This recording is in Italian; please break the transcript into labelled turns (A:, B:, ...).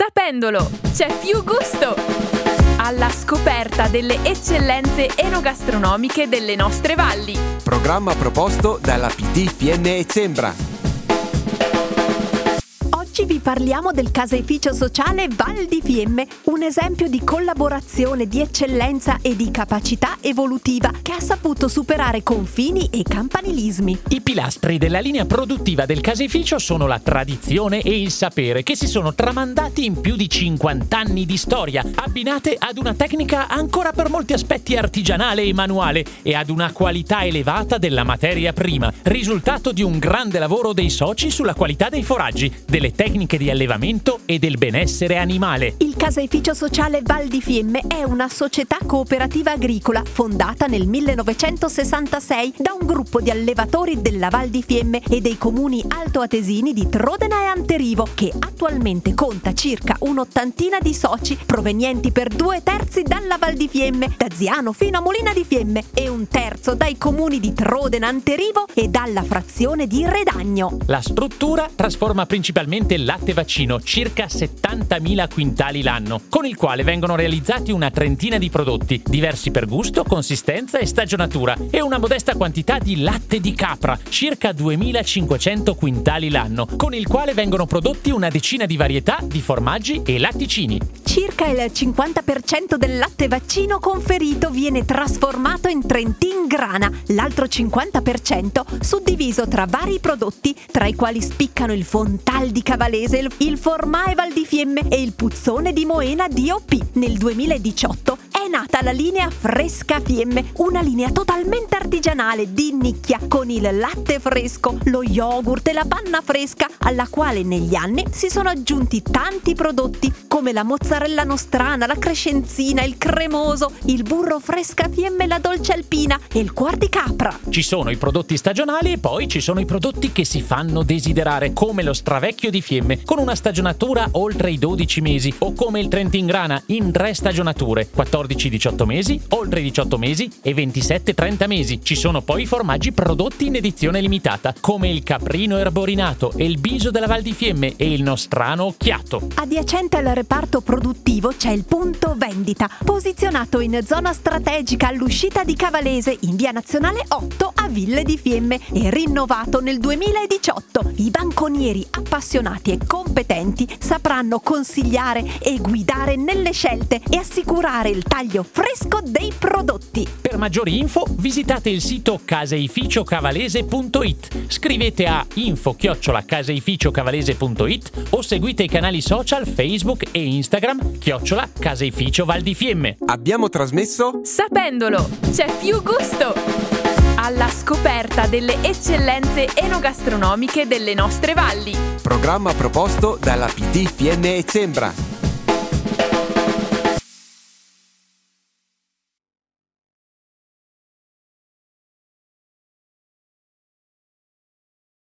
A: Sapendolo, c'è più gusto! Alla scoperta delle eccellenze enogastronomiche delle nostre valli.
B: Programma proposto dalla PT e Sembra.
C: Oggi vi parliamo del caseificio sociale Val di Fiemme, un esempio di collaborazione, di eccellenza e di capacità evolutiva che ha saputo superare confini e campanilismi.
D: I pilastri della linea produttiva del caseificio sono la tradizione e il sapere che si sono tramandati in più di 50 anni di storia, abbinate ad una tecnica ancora per molti aspetti artigianale e manuale e ad una qualità elevata della materia prima, risultato di un grande lavoro dei soci sulla qualità dei foraggi, delle tecniche tecniche di allevamento e del benessere animale.
C: Il caseificio sociale Val di Fiemme è una società cooperativa agricola fondata nel 1966 da un gruppo di allevatori della Val di Fiemme e dei comuni altoatesini di Trodena e Anterivo che attualmente conta circa un'ottantina di soci provenienti per due terzi dalla Val di Fiemme, da Ziano fino a Molina di Fiemme e un terzo dai comuni di Trodena Anterivo e dalla frazione di Redagno.
D: La struttura trasforma principalmente del latte vaccino, circa 70.000 quintali l'anno, con il quale vengono realizzati una trentina di prodotti, diversi per gusto, consistenza e stagionatura, e una modesta quantità di latte di capra, circa 2.500 quintali l'anno, con il quale vengono prodotti una decina di varietà di formaggi e latticini.
C: Circa il 50% del latte vaccino conferito viene trasformato in Trentin grana, l'altro 50% suddiviso tra vari prodotti, tra i quali spiccano il Fontal di Cavaliere Valese, il Formaeval di Fiemme e il Puzzone di Moena DOP. Nel 2018 nata la linea Fresca Fiemme, una linea totalmente artigianale di nicchia con il latte fresco, lo yogurt e la panna fresca, alla quale negli anni si sono aggiunti tanti prodotti come la mozzarella nostrana, la crescenzina, il cremoso, il burro Fresca Fiemme, la dolce alpina e il cuor di capra.
D: Ci sono i prodotti stagionali e poi ci sono i prodotti che si fanno desiderare, come lo stravecchio di Fiemme con una stagionatura oltre i 12 mesi o come il Trentin-Grana in tre stagionature, 14-18 mesi, oltre i 18 mesi e 27-30 mesi. Ci sono poi formaggi prodotti in edizione limitata, come il caprino erborinato il biso della Val di Fiemme e il nostrano occhiato.
C: Adiacente al reparto produttivo c'è il punto vendita, posizionato in zona strategica all'uscita di Cavalese in via nazionale 8 a Ville di Fiemme e rinnovato nel 2018. I banconieri appassionati e competenti sapranno consigliare e guidare nelle scelte e assicurare il taglio fresco dei prodotti.
D: Per maggiori info visitate il sito caseificiocavalese.it, scrivete a info-caseificiocavalese.it o seguite i canali social Facebook e Instagram chiocciola Caseificio Val di Fiemme.
B: Abbiamo trasmesso
A: Sapendolo, c'è più gusto! alla scoperta delle eccellenze enogastronomiche delle nostre valli.
B: Programma proposto dalla PT Fiemme e Sembra.